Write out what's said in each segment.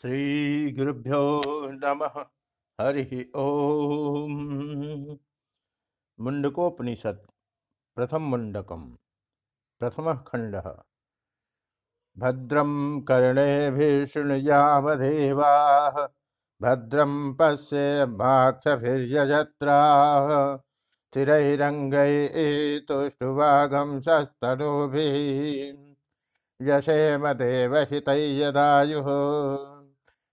श्रीगुरुभ्यो नमः। हरिः ओम। मुण्डकोपनिषत् प्रथम मुण्डकम्, प्रथमः खण्डः। भद्रं कर्णेभिः शृणुयामदेवाः भद्रं पश्येमाक्षभिर्यजत्राः स्थिरैरङ्गैस्तुष्टुवागं सस्तनूभिः व्यशेम देवहितै यदायुः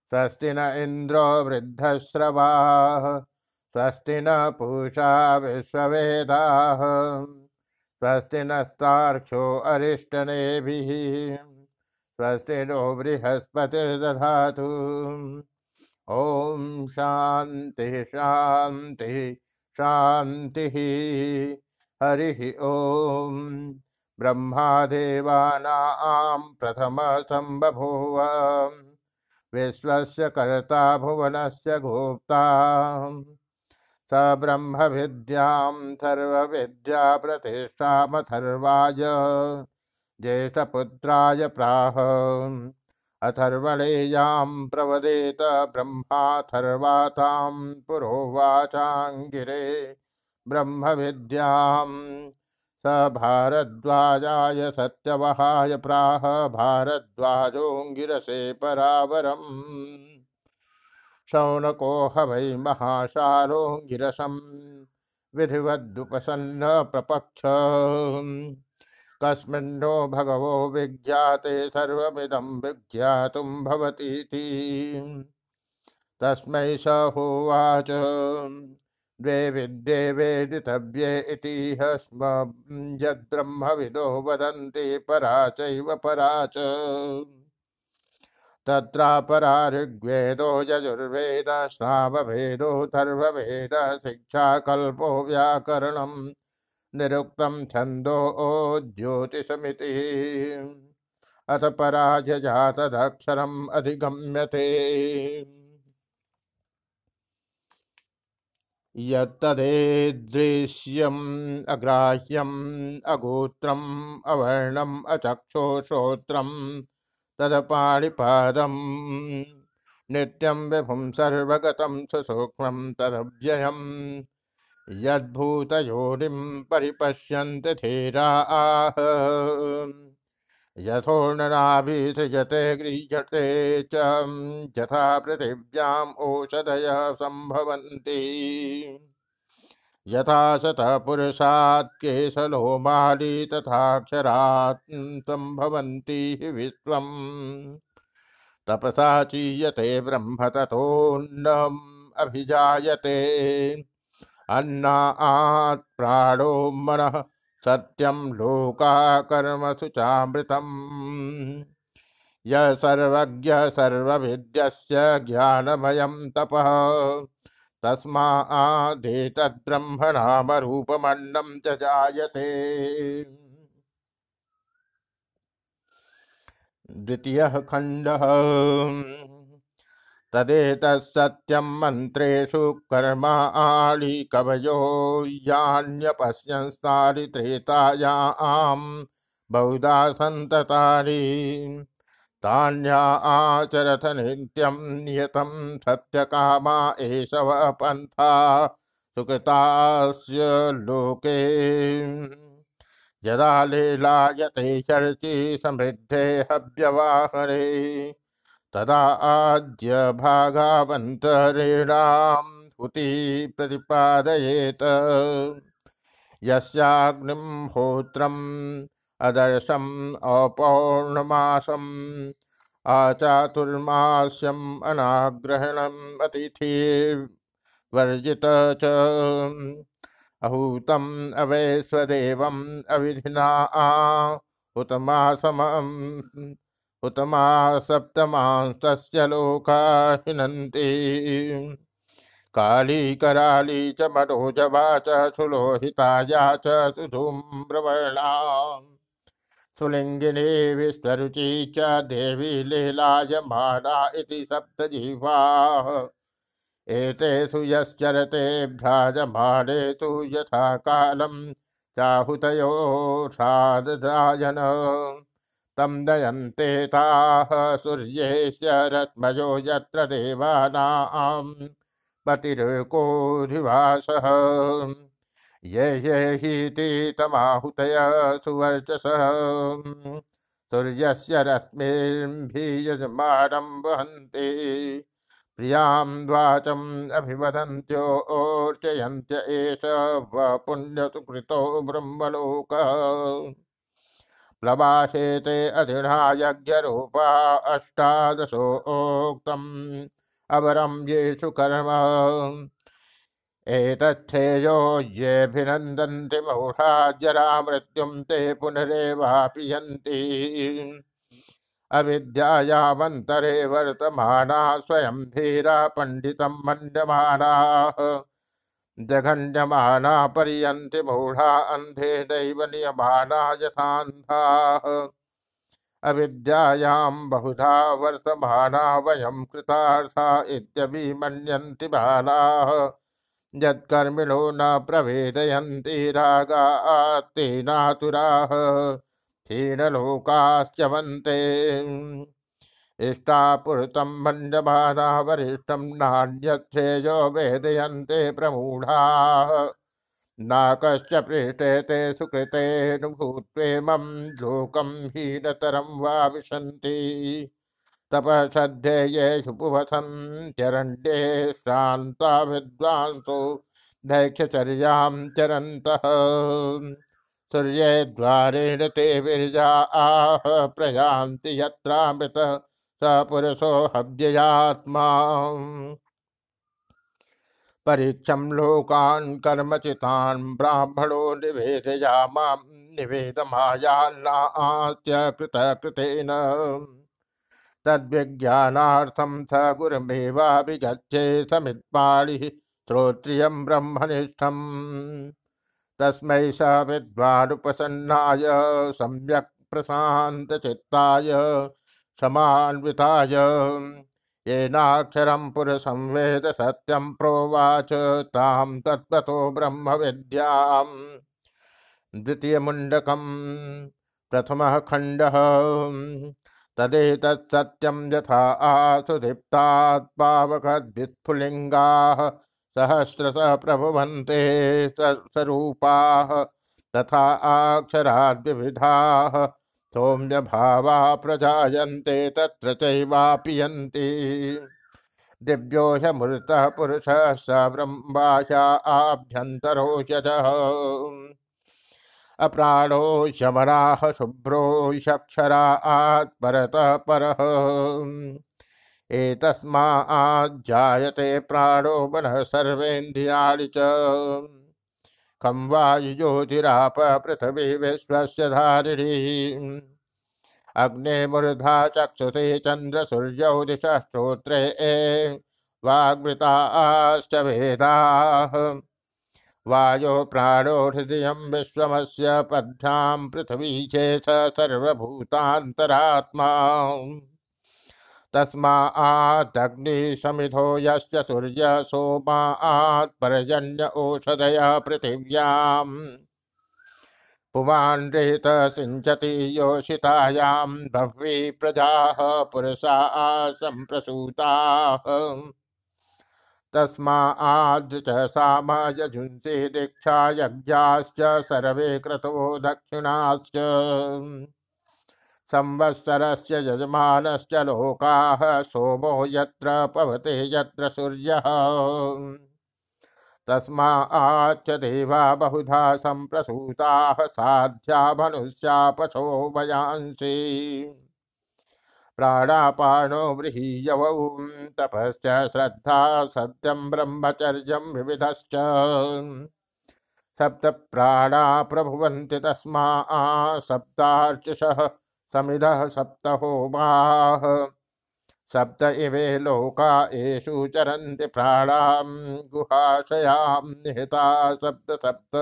स्वस्ति न इंद्रो वृद्धश्रवाः स्वस्ति न पूषा विश्ववेदाः स्वस्ति नस्तार्क्ष्यो अरिष्टनेभिः स्वस्ति नो बृहस्पतिर्दधातु। ॐ शान्तिः शान्तिः शान्तिः। हरिः ॐ। ब्रह्मादेवानां प्रथमसम्बभूव। विश्वस्य कर्ता भुवनस्य गोप्ता। स ब्रह्म विद्यां सर्वविद्या प्रतिष्ठामथर्वाय ज्येष्ठपुत्राय प्राह। अथर्वणेयां प्रवदेत ब्रह्माथर्वातां पुरोवाचाङ्गिरे। ब्रह्म विद्याम् स भारद्वाजाय सत्यवहाय प्राह भारद्वाजोऽङ्गिरसे परावरम्। शौनको ह वै महाशालोऽङ्गिरसं विधिवदुपसन्न प्रपक्ष। कस्मिन्नो भगवो विज्ञाते सर्वमिदं विज्ञातुं भवतीति। तस्मै स होवाच। द्वे विद्ये वेदितव्ये इतिह स्म यद्ब्रह्मविदो वदन्ति परा चैव परा च। तत्रापरा ऋग्वेदो यजुर्वेद सामवेदो थर्ववेद शिक्षाकल्पो व्याकरणम् निरुक्तं छन्दो ज्योतिषमिति। अथ पराजजातदक्षरम् अधिगम्यते। यत्तदेदृश्यम् अग्राह्यम् अगोत्रम् अवर्णम् अचक्षो श्रोत्रम् तदपाणिपादम् नित्यं विभुं सर्वगतं सुसूक्ष्मं तदव्ययम् यद्भूतयोनिं परिपश्यन्ति धीरा आह यथोर्णनाभिसृजते गृह्यते च यथा पृथिव्याम् ओषधयः सम्भवन्ति। यथा शतः पुरुषात् केशलोमाली तथाक्षरात् सम्भवन्ति विश्वम्। तपसा चीयते, ब्रह्म ततोऽन्नम् अभिजायते। अन्नात् प्राणो मनः सत्यं लोकाकर्मसु चामृतम् यः सर्वज्ञ सर्वविद्यस्य तपः। तस्मादेतद्ब्रह्मणामरूपमन्नं च जायते। द्वितीयः खण्डः। तदेतत्सत्यं मन्त्रेषु कर्माणि कवयो यान्यपश्यंस्तानि त्रेतायाम् बहुधा सन्ततानि तान्या आचरथ नित्यं नियतं सत्यकामा एषव पन्था सुकृतास्य लोके। यदा लीलायते शर्चि समृद्धे हव्यवाहरे तदा आद्य भागावन्तरेणां हुति प्रतिपादयेत। यस्याग्निं होत्रम् अदर्शम् अपौर्णमासम् आचातुर्मास्यम् अनाग्रहणम् अतिथिवर्जित च। अहूतम् अवैस्वदेवम् अविधिना हुतमासमम्। उत्तमा सप्तमांसस्य लोका हिनन्ति काली कराली च मनोजवा च सुलोहिताया च सुधूम्रवर्णा। सुलिङ्गिनी विश्वरुचि च देवी लीलायमाना इति सप्तजिह्वाः एतेषु यश्चरते भ्राजमानेषु यथा कालम् चाहुतयो साददायन तं दयन्ते ताः सूर्येस्य रश्मयो यत्र देवानां पतिरेकोऽधिवासः ये ये हीति तमाहुतय सुवर्चसः। सूर्यस्य रश्मिर्भियजमानं वहन्ति। प्रियाँ वाचम् अभिवदन्त्योर्चयन्त्य एष व ब्रह्मलोकः। प्लवाशेते अधिना यज्ञरूपा अष्टादशोक्तम्। अवरं येषु कर्म। एतच्छेयो येऽभिनन्दन्ति मौढा जरा मृत्युं ते पुनरेवापि यन्ति अविद्यायावन्तरे वर्तमाना स्वयं धीरा पण्डितं मन्यमानाः जघन्यमाना पर्यन्ति मूढा अन्धे नैव नियमाना यथान्धाः अविद्यायां बहुधा वर्तमाना वयं कृतार्था इत्यभिमन्यन्ति बालाः। यत्कर्मिणो न प्रवेदयन्ति रागात्तेनातुराः क्षीणलोकाश्चवन्ते इष्टापुरतं मन्यमाना वरिष्ठं नान्यच्छेयो वेदयन्ते प्रमूढाः। न कश्च पृष्ठे ते सुकृतेऽनुभूत्वेमं लोकं हीनतरं वा विशन्ति। तपसध्येयेषु पुवसन्त्यरण्ये श्रान्ता विद्वांसो दैक्षचर्यां चरन्तः। सूर्ये द्वारेण ते विरजा आह प्रयान्ति यत्रामृत स पुरुषो हव्ययात्मा। परीक्षम लोकान् कर्मचितान् ब्राह्मणो निवेदयामां निवेदमायान्नास्य कृतकृतेन। तद्विज्ञानार्थं स गुरुमेवाभिगच्छे समित्पाणिः श्रोत्रियं ब्रह्मनिष्ठम्। तस्मै स विद्वानुपसन्नाय, सम्यक् प्रशान्तचित्ताय। समान्विताय। येनाक्षरं पुरुषं वेद सत्यं प्रोवाच, तां तत्त्वतो ब्रह्मविद्याम्। द्वितीयमुण्डकम्, प्रथमः खण्डः। तदेतत्सत्यं यथा आसुदीप्तात् पावकद्विस्फुलिङ्गाः सहस्रशः प्रभुवन्ते स्वरूपाः, तथा अक्षराद्विविधाः सौम्यभावा प्रजायन्ते तत्र चैवापि दिव्यो ह्यमृतः पुरुषः स ब्रह्माशा आभ्यन्तरो यजः अप्राणो शमराः शुभ्रो ह्यक्षरा आत्परतः परः। एतस्माज्जायते प्राणो मनः सर्वेन्द्रियाणि च। खं वायुज्योतिराप पृथ्वी विश्वस्य धारिणी। अग्ने मूर्धा चक्षुषे चन्द्रसूर्यौ दिशः श्रोत्रे वाग्मृताश्च वेदाः वायो प्राणो हृदयं विश्वमस्य पद्भ्यां पृथिवी चेथ सर्वभूतान्तरात्मा। तस्मादग्निसमिधो यस्य सूर्य सोमात् पर्जन्य ओषधय पृथिव्याम्। पुमान् रेत सिञ्चति योषितायां बह्वी प्रजाः पुरुषा सम्प्रसूताः। तस्माद् च साम यजुंसि दीक्षा यज्ञाश्च सर्वे क्रतो दक्षिणाश्च। संवत्सरस्य यजमानश्च लोकाः सोमो यत्र पवते, यत्र सूर्यः। तस्माच्च देवा बहुधा सम्प्रसूताः, साध्या मनुष्यापशो वयांसि। प्राणापानो गृहीयवौ तपश्च श्रद्धा सत्यं ब्रह्मचर्यं विविधश्च। सप्त प्राणा प्रभुवन्ति तस्मा सप्तार्चिषः। समिधः सप्त होमाः सप्त इवे लोका येषु चरन्ति प्राणां गुहाशयां निहिता सप्त सप्त।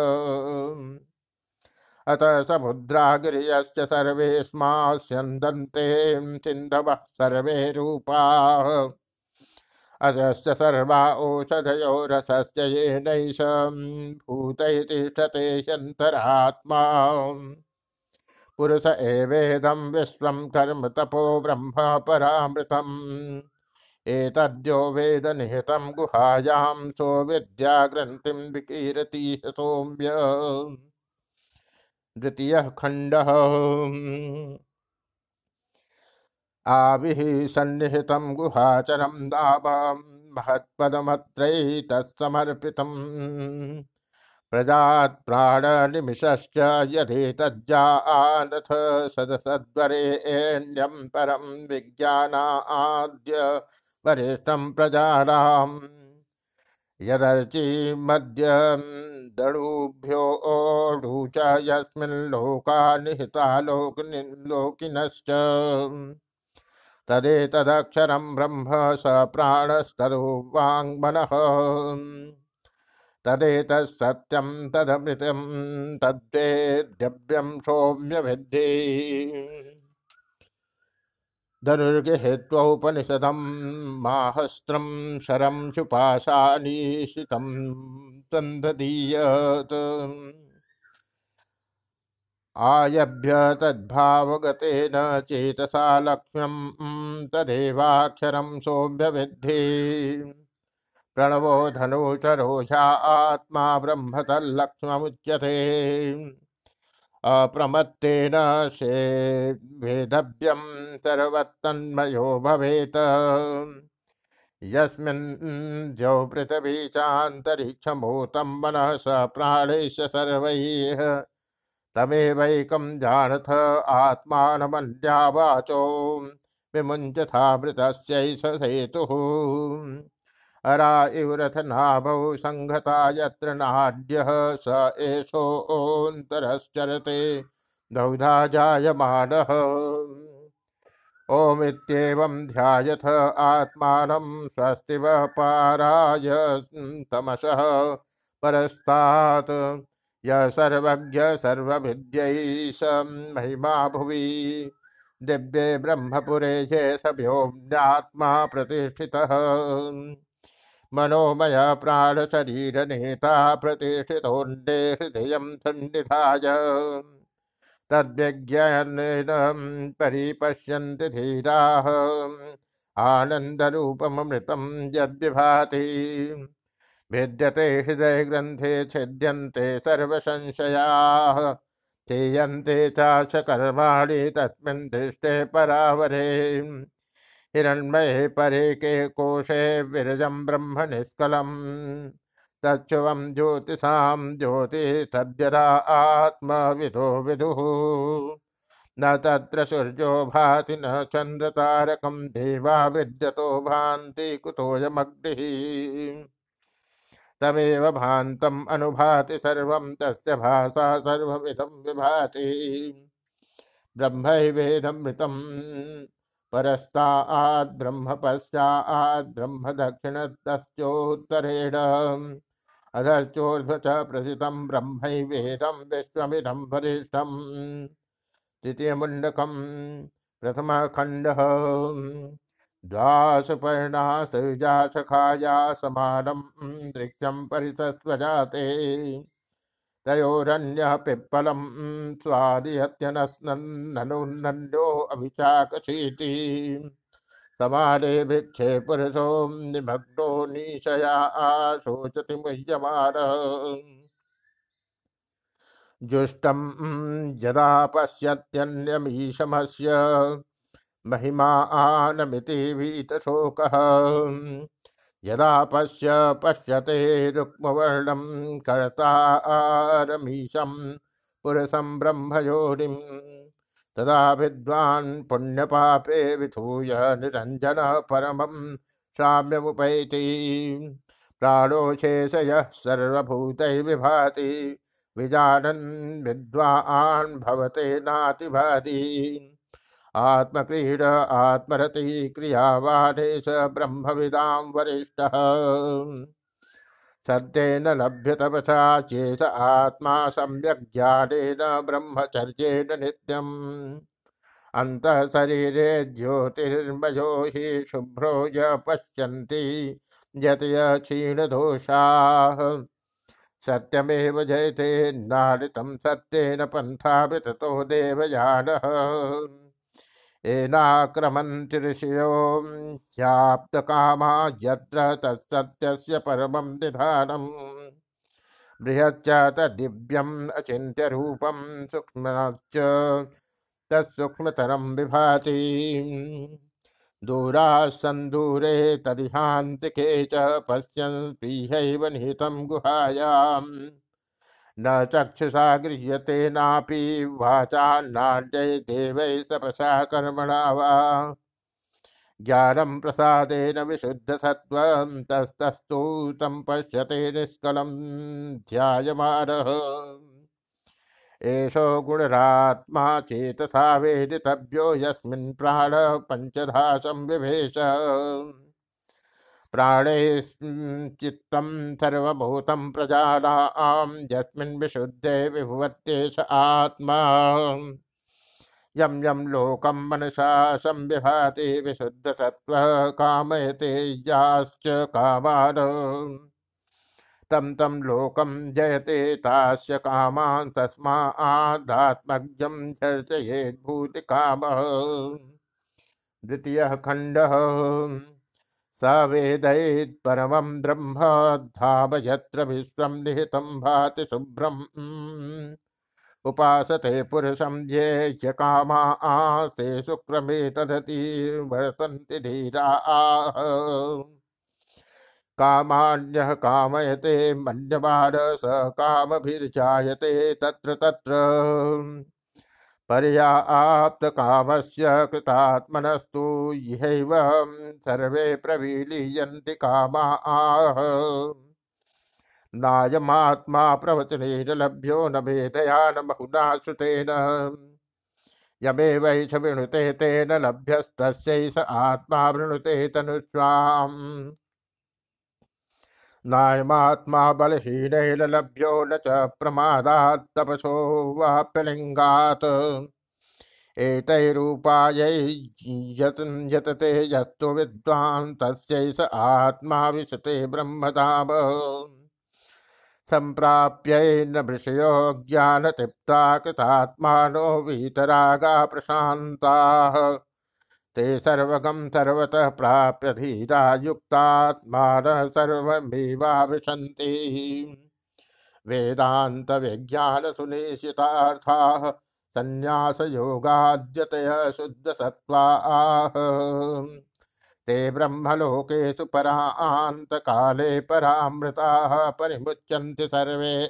अत समुद्रागिर्यश्च सर्वेऽस्मास्यन्दन्ते सिन्धवः सर्वे रूपाः। अजश्च सर्वा ओषधयो रसश्च येनैष भूतैः तिष्ठते ह्यन्तरात्मा पुरुष एवेदं विश्व कर्म तपो ब्रह्म परामृतम्। एतद्यो वेद निहितं गुहायां सो विद्या ग्रन्थिं विकीरति सौम्य। द्वितीयः खण्डः। आविः सन्निहितं गुहाचरं दावां महत्पदमत्रैतत्समर्पितम् प्रजात् प्राणनिमिषश्च यदेतज्जानथ सदसद्वरेण्यं परं विज्ञानाद्य वरिष्ठं प्रजानाम् यदर्चिमद्य दणुभ्यो च यस्मिन् लोका निहिता लोकिनश्च तदेतदक्षरं ब्रह्म स प्राणस्तदु वाङ्मनः तदेतत्सत्यं तदमृतं तद्वेद्यव्यं सौम्य विद्धि धनुर्गृहीत्वौपनिषदं माहस्त्रं शरं शुपाशानीशितं सन्दधीयत् आयभ्य तद्भावगतेन चेतसा लक्ष्म्यं तदेवाक्षरं सौम्य विद्धि प्रणवो धनुचरोषा आत्मा ब्रह्म तल्लक्ष्ममुच्यते अप्रमत्तेन वेदव्यं सर्वतन्मयो भवेत्। यस्मिन् द्यौ पृथिवी चान्तरिक्षमूतं मनः स प्राणैश्च सर्वैः। तमेवैकं जानथ आत्मानमन्या वाचो विमुञ्चथामृतस्यैष सेतुः। अरा इव रथनाभौ सङ्घता यत्र नाड्यः स एषोऽन्तरश्चरते बहुधा जायमानः ओमित्येवं ध्यायथ आत्मानं स्वस्ति वः पाराय तमसः परस्तात् य सर्वज्ञ सर्वविद्यै महिमा भुवि। दिव्ये ब्रह्मपुरे चेसभ्योऽज्ञात्मा प्रतिष्ठितः। मनोमय प्राण शरीर नेता प्रतिष्ठितोऽन्ये हृदयं सन्निधाय तद्विज्ञानेन परिपश्यन्ति धीराः। आनन्दरूपममृतं यद्विभाति। भिद्यते हृदयग्रन्थे छिद्यन्ते सर्वसंशयाः। चेयन्ते चाशकर्माणि तस्मिन् दृष्टे परावरे। हिरण्मये परे के कोशे विरजं ब्रह्म निष्कलम्। तच्छुवं ज्योतिषां ज्योति तद्यथा आत्मविदो विदु। न तत्र सूर्यो भाति न चन्द्रतारकं देवा विद्यतो भान्ति कुतोऽयमग्निः। तमेव भान्तम् अनुभाति सर्वं तस्य भाषा सर्वमिदं विभाति। ब्रह्मैवेदमृतम् परस्तात् ब्रह्म पश्चात् ब्रह्म दक्षिणतश्चोत्तरेण अधर्चोर्ध्व च प्रसितं ब्रह्मैवेदं विश्वमिदं वरिष्ठम्। तृतीयमुण्डकम् प्रथमखण्डः। द्वासुपर्णासुजासखाया समानं दृक्षं परिसस्वजाते तयोरन्यः पिप्पलं स्वादिहत्यनस्नन्ननुन्नन्यो अभिचाकशीति समाने भिक्षे पुरुषो निमग्नो निशया आशोचति मुह्यमार जुष्टं यदा पश्यत्यन्यमीशमस्य महिमा आनमिति वीतशोकः। यदा पश्य पश्यते रुक्मवर्णं कर्तारमीशं पुरुषं ब्रह्मयोनिम् तदा विद्वान् पुण्यपापे विधूय निरञ्जनः परमं साम्यमुपैति प्राणोशेषयः सर्वभूतैर्विभाति, विजानन् विद्वान् भवते नातिभाति। आत्मक्रीड आत्मरति क्रियावाने स ब्रह्मविदां वरिष्ठः। सद्येन लभ्यतपथा चेत आत्मा सम्यक् ज्ञानेन ब्रह्मचर्येण नित्यम्। अन्तः ज्योतिर्मयो हि शुभ्रो य पश्यन्ति यत क्षीणदोषाः। सत्यमेव जयते नारितं सत्येन पन्था विततो देवयानः। एनाक्रमन्ति ऋषयो ह्याप्तकामा यत्र तत्सत्यस्य परमं निधानम् बृहच्च तद्दिव्यम् अचिन्त्य रूपं सूक्ष्मश्च तत्सूक्ष्मतरं विभाति। दूराः सन्दूरे तदिहान्तिके च पश्यन् प्रियैव निहितं गुहायाम्। न चक्षुषा गृह्यते नापि वाचा नाड्यै देवै तपसा कर्मणा वा। ज्ञानं प्रसादेन विशुद्धसत्त्वं तस्तस्तु तं पश्यते निष्कलं ध्यायमानः। एषो गुणरात्मा चेतसा वेदितव्यो यस्मिन् प्राणः पञ्चधा संविभेष प्राणे चित्तं सर्वभूतं प्रजानां यस्मिन् विशुद्धे विभुवत्येष आत्मा। यम यम लोकम मनसा संविभाति विशुद्ध सत्व कामयते याश्च कामान। तम तम लोकम जयते तास्य कामान तस्मादात्मज्ञम चर्चयेत् भूति काम द्वितीय खंड स वेदयेत् परमं ब्रह्म धाम यत्र विश्वं निहितं भाति शुभ्रम्। उपासते पुरुषं ये कामा आस्ते शुक्रमे तदति वर्तन्ति धीरा। आह कामान्यः कामयते मन्यमार स कामभिर्जायते तत्र तत्र। पर्या आप्तकामस्य कृतात्मनस्तु, इहैव सर्वे प्रविलीयन्ति कामा। आह नायमात्मा प्रवचनेन लभ्यो न भेदया न बहुना श्रुतेन। यमे वै च वृणुते तेन लभ्यस्तस्यै आत्मा वृणुते तनुष्वाम्। नायमात्मा बलहीनेन लभ्यो न च प्रमादात् तपसो वाप्यलिङ्गात् एतैरूपायै यतते यस्तु विद्वान्, तस्यै स आत्मा विशते ब्रह्मधाम सम्प्राप्यैर्न विषयो ज्ञानतृप्ता कृतात्मानो वीतरागा प्रशान्ताः। ते सर्वगं सर्वतः प्राप्य धीरा युक्तात्मानः सर्वमेवाविशन्ति। वेदान्तविज्ञानसुनिश्चितार्थाः सन्न्यासयोगाद्यतयः शुद्धसत्त्वाः। ते ब्रह्मलोकेषु परान्तकाले परामृताः परिमुच्यन्ति सर्वे।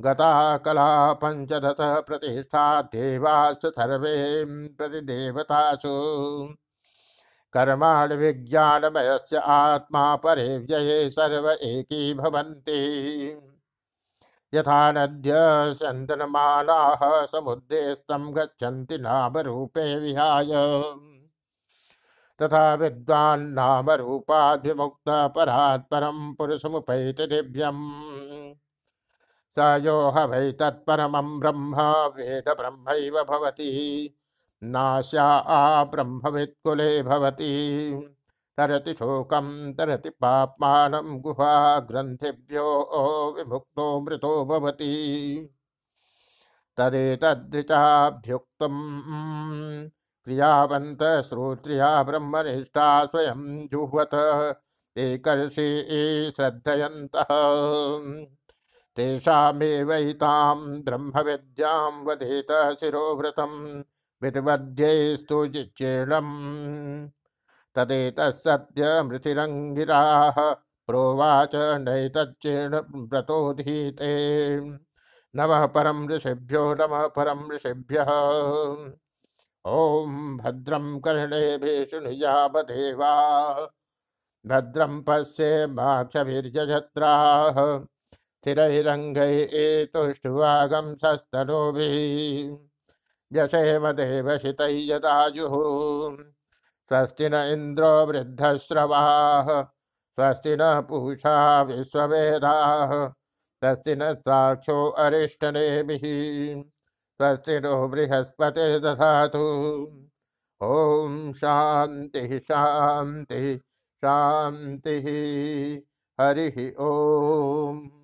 गता कला पञ्चदश प्रतिष्ठा देवाश्च सर्वे प्रतिदेवतासु। कर्माणि विज्ञानमयस्य आत्मा परे व्यये सर्व एकी भवन्ति। यथा नद्य सन्दनमानाः समुद्रे स्तं गच्छन्ति नामरूपे विहाय। तथा विद्वान् नाम स यो ह वै तत्परमं ब्रह्म वेद ब्रह्मैव भवति। नास्या आ ब्रह्मवित्कुले भवति। तरति शोकं तरति पाप्मानं गुहा ग्रन्थिभ्यो विमुक्तो मृतो भवति। तदेतदृचाभ्युक्तम् क्रियावंत श्रोत्रिया ब्रह्मनिष्ठा स्वयं जुह्वत। एकर्षि श्रद्धयन्तः। तेषामेवैतां ब्रह्मविद्यां वदेत शिरोभृतं विधिवध्यैस्तु जिच्चीर्णम् तदेतत्सत्यमृतिरङ्गिराः प्रोवाच नैतच्चीर्णव्रतोधीते नमः परं ऋषिभ्यो, नमः परं ऋषिभ्यः। ॐ भद्रं कर्णेभिः शृणुयामदेवा भद्रं पश्येमाक्षभिर्यजत्राः स्थिरैरङ्गैतुष्टुवागं सस्तनोभिः। व्यसेम देवशितै यदायुः स्वस्ति न इन्द्रो वृद्धश्रवाः। स्वस्ति न पूषा विश्ववेदाः। स्वस्ति न साक्षो अरिष्टनेमिः। स्वस्ति नो बृहस्पतिर्दधातु ॐ शान्तिः शान्तिः शान्तिः। हरिः ॐ